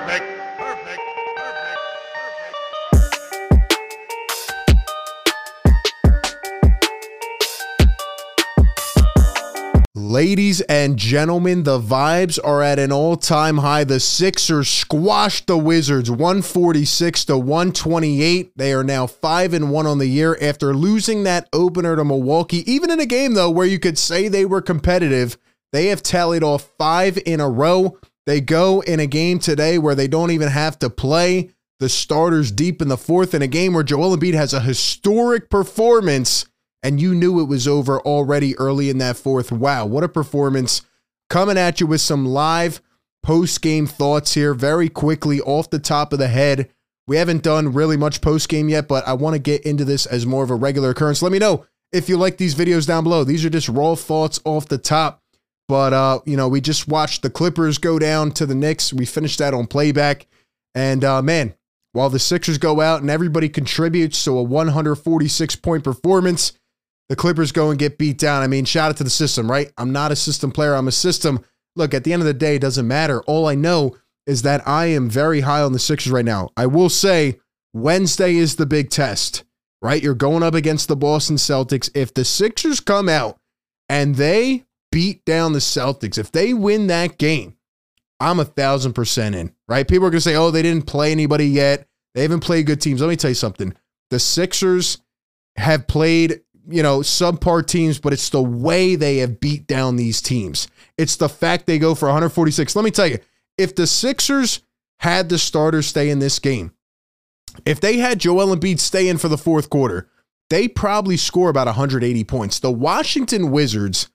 Perfect. Perfect. Perfect. Perfect. Ladies and gentlemen, the vibes are at an all-time high. The Sixers squashed the Wizards 146 to 128. They are now 5 and 1 on the year after losing that opener to Milwaukee. Even in a game though where you could say they were competitive, they have tallied off 5 in a row. They go in a game today where they don't even have to play the starters deep in the fourth in a game where Joel Embiid has a historic performance and you knew it was over already early in that fourth. Wow, what a performance. Coming at you with some live post game thoughts here very quickly off the top of the head. We haven't done really much post game yet, but I want to get into this as more of a regular occurrence. Let me know if you like these videos down below. These are just raw thoughts off the top. But uh, you know, we just watched the Clippers go down to the Knicks. We finished that on playback. And uh man, while the Sixers go out and everybody contributes to a 146 point performance, the Clippers go and get beat down. I mean, shout out to the system, right? I'm not a system player, I'm a system. Look, at the end of the day, it doesn't matter. All I know is that I am very high on the Sixers right now. I will say Wednesday is the big test, right? You're going up against the Boston Celtics. If the Sixers come out and they beat down the Celtics, if they win that game, I'm a thousand percent in, right? People are going to say, oh, they didn't play anybody yet. They haven't played good teams. Let me tell you something. The Sixers have played you know, subpar teams, but it's the way they have beat down these teams. It's the fact they go for 146. Let me tell you, if the Sixers had the starters stay in this game, if they had Joel Embiid stay in for the fourth quarter, they probably score about 180 points. The Washington Wizards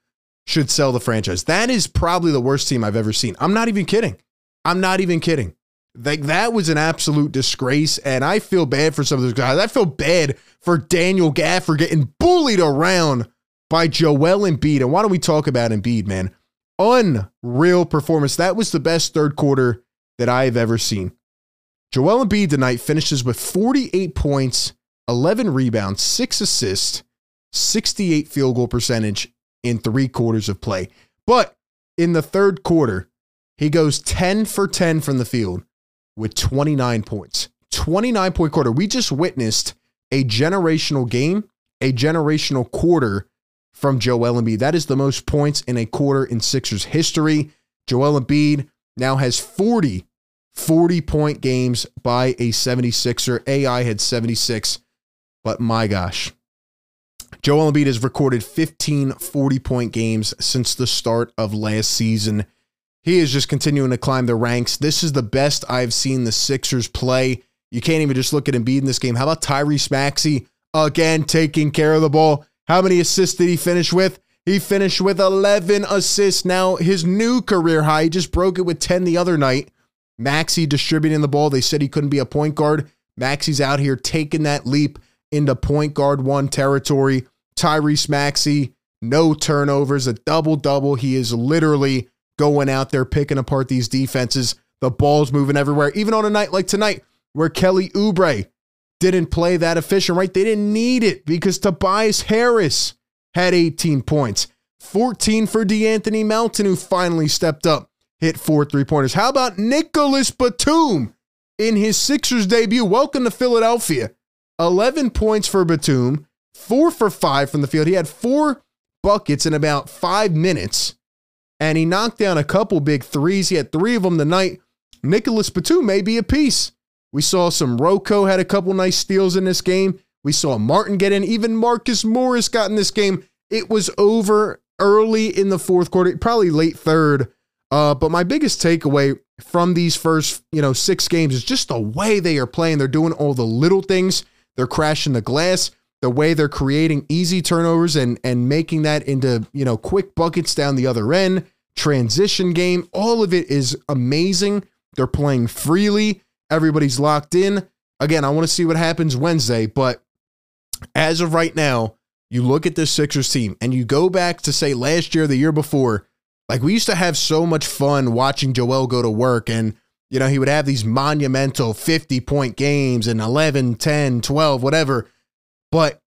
should sell the franchise. That is probably the worst team I've ever seen. I'm not even kidding. I'm not even kidding. Like that was an absolute disgrace, and I feel bad for some of those guys. I feel bad for Daniel Gafford getting bullied around by Joel Embiid. And why don't we talk about Embiid, man? Unreal performance. That was the best third quarter that I have ever seen. Joel Embiid tonight finishes with 48 points, 11 rebounds, six assists, 68 field goal percentage in three quarters of play. But in the third quarter, he goes 10 for 10 from the field with 29 points. 29 point quarter. We just witnessed a generational game, a generational quarter from Joel Embiid. That is the most points in a quarter in Sixers history. Joel Embiid now has 40 40 point games by a 76er. AI had 76, but my gosh. Joel Embiid has recorded 15 40 point games since the start of last season. He is just continuing to climb the ranks. This is the best I've seen the Sixers play. You can't even just look at Embiid in this game. How about Tyrese Maxey again taking care of the ball? How many assists did he finish with? He finished with 11 assists. Now his new career high. He just broke it with 10 the other night. Maxey distributing the ball. They said he couldn't be a point guard. Maxey's out here taking that leap into point guard one territory. Tyrese Maxey, no turnovers, a double double. He is literally going out there picking apart these defenses. The ball's moving everywhere. Even on a night like tonight, where Kelly Oubre didn't play that efficient, right? They didn't need it because Tobias Harris had 18 points. 14 for De'Anthony Melton, who finally stepped up, hit four three pointers. How about Nicolas Batum in his Sixers debut? Welcome to Philadelphia. 11 points for Batum, four for five from the field. He had four buckets in about five minutes, and he knocked down a couple big threes. He had three of them tonight. Nicolas Batum may be a piece. We saw some Rocco had a couple nice steals in this game. We saw Martin get in. Even Marcus Morris got in this game. It was over early in the fourth quarter, probably late third. Uh, but my biggest takeaway from these first, you know, six games is just the way they are playing. They're doing all the little things. They're crashing the glass. The way they're creating easy turnovers and and making that into you know quick buckets down the other end. Transition game. All of it is amazing. They're playing freely. Everybody's locked in. Again, I want to see what happens Wednesday, but as of right now, you look at this Sixers team and you go back to say last year, the year before, like we used to have so much fun watching Joel go to work and you know, he would have these monumental 50 point games and 11, 10, 12, whatever. But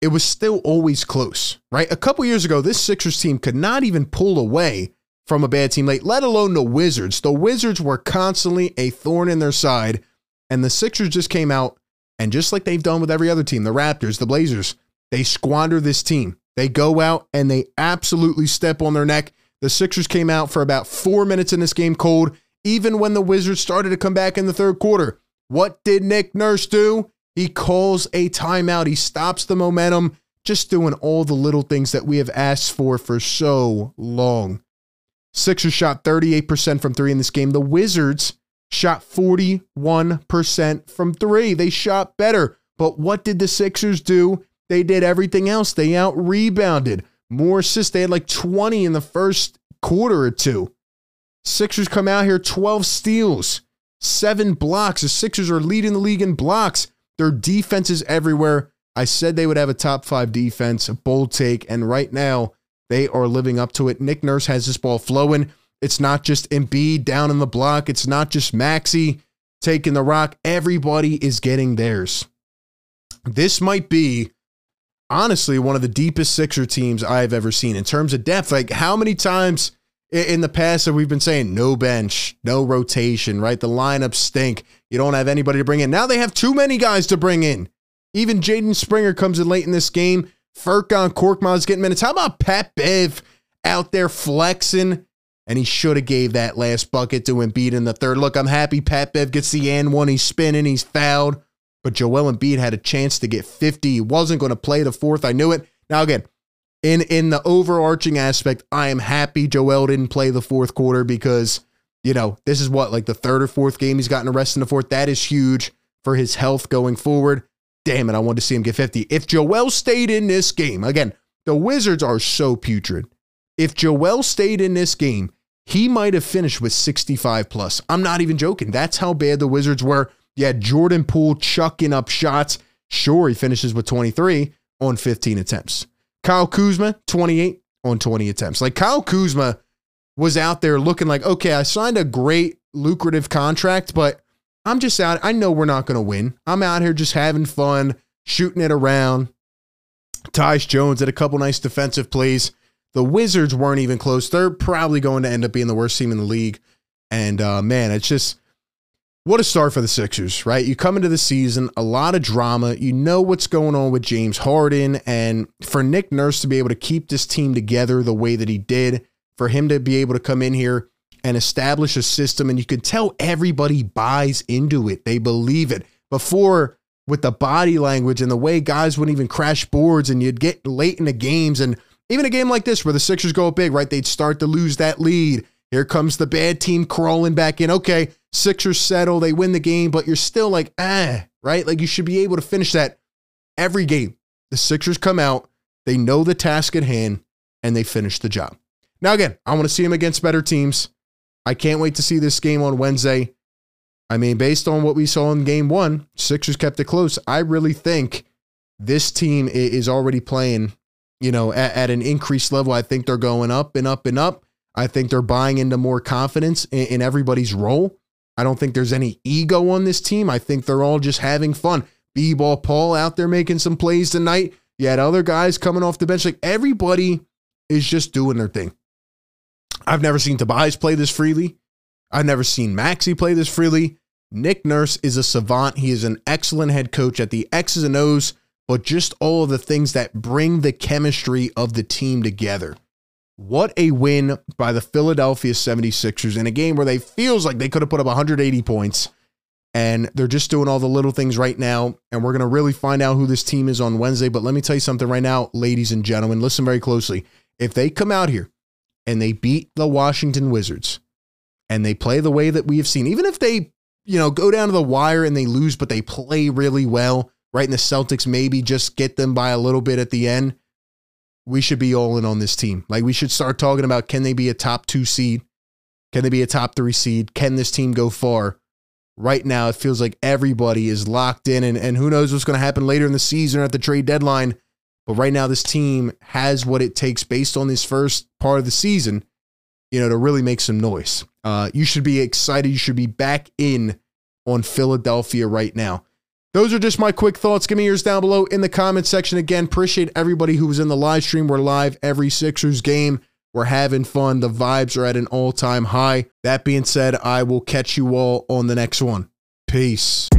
it was still always close, right? A couple years ago, this Sixers team could not even pull away from a bad team late, let alone the Wizards. The Wizards were constantly a thorn in their side, and the Sixers just came out and just like they've done with every other team, the Raptors, the Blazers, they squander this team. They go out and they absolutely step on their neck. The Sixers came out for about four minutes in this game cold, even when the Wizards started to come back in the third quarter. What did Nick Nurse do? He calls a timeout. He stops the momentum, just doing all the little things that we have asked for for so long. Sixers shot 38% from three in this game. The Wizards shot 41% from three. They shot better. But what did the Sixers do? They did everything else. They out rebounded. More assists. They had like 20 in the first quarter or two. Sixers come out here 12 steals, seven blocks. The Sixers are leading the league in blocks. Their defense is everywhere. I said they would have a top five defense, a bold take, and right now they are living up to it. Nick Nurse has this ball flowing. It's not just Embiid down in the block. It's not just Maxey taking the rock. Everybody is getting theirs. This might be, honestly, one of the deepest Sixer teams I've ever seen in terms of depth. Like, how many times in the past have we've been saying no bench, no rotation, right? The lineups stink. You don't have anybody to bring in. Now they have too many guys to bring in. Even Jaden Springer comes in late in this game. Furkan Korkmaz is getting minutes. How about Pat Bev out there flexing? and he should have gave that last bucket to Embiid in the third. Look, I'm happy Pat Bev gets the and one. He's spinning, he's fouled, but Joel Embiid had a chance to get 50. He wasn't going to play the fourth. I knew it. Now again, in in the overarching aspect, I am happy Joel didn't play the fourth quarter because you know this is what like the third or fourth game he's gotten arrested in the fourth. That is huge for his health going forward. Damn it, I wanted to see him get 50. If Joel stayed in this game, again, the Wizards are so putrid. If Joel stayed in this game, he might have finished with 65 plus. I'm not even joking. That's how bad the Wizards were. You had Jordan Poole chucking up shots. Sure, he finishes with 23 on 15 attempts. Kyle Kuzma, 28 on 20 attempts. Like Kyle Kuzma was out there looking like, okay, I signed a great lucrative contract, but I'm just out. I know we're not going to win. I'm out here just having fun, shooting it around. Tyus Jones had a couple nice defensive plays. The Wizards weren't even close. They're probably going to end up being the worst team in the league. And uh, man, it's just what a start for the Sixers, right? You come into the season, a lot of drama. You know what's going on with James Harden. And for Nick Nurse to be able to keep this team together the way that he did, for him to be able to come in here and establish a system, and you can tell everybody buys into it. They believe it. Before, with the body language and the way guys wouldn't even crash boards, and you'd get late in the games and even a game like this where the Sixers go big, right? They'd start to lose that lead. Here comes the bad team crawling back in. Okay, Sixers settle, they win the game, but you're still like, ah, right? Like you should be able to finish that every game. The Sixers come out, they know the task at hand, and they finish the job. Now, again, I want to see them against better teams. I can't wait to see this game on Wednesday. I mean, based on what we saw in game one, Sixers kept it close. I really think this team is already playing you know, at, at, an increased level. I think they're going up and up and up. I think they're buying into more confidence in, in everybody's role. I don't think there's any ego on this team. I think they're all just having fun. B ball Paul out there making some plays tonight. You had other guys coming off the bench. Like everybody is just doing their thing. I've never seen Tobias play this freely. I've never seen Maxey play this freely. Nick Nurse is a savant. He is an excellent head coach at the X's and O's but just all of the things that bring the chemistry of the team together. What a win by the Philadelphia 76ers in a game where they feels like they could have put up 180 points and they're just doing all the little things right now and we're going to really find out who this team is on Wednesday, but let me tell you something right now, ladies and gentlemen, listen very closely. If they come out here and they beat the Washington Wizards and they play the way that we have seen, even if they, you know, go down to the wire and they lose but they play really well, right? And the Celtics maybe just get them by a little bit at the end. We should be all in on this team. Like we should start talking about can they be a top two seed? Can they be a top three seed? Can this team go far? Right now, it feels like everybody is locked in, and, and who knows what's going to happen later in the season at the trade deadline. But right now, this team has what it takes based on this first part of the season, you know, to really make some noise. Uh, you should be excited. You should be back in on Philadelphia right now. Those are just my quick thoughts. Give me yours down below in the comment section. Again, appreciate everybody who was in the live stream. We're live every Sixers game. We're having fun. The vibes are at an all time high. That being said, I will catch you all on the next one. Peace.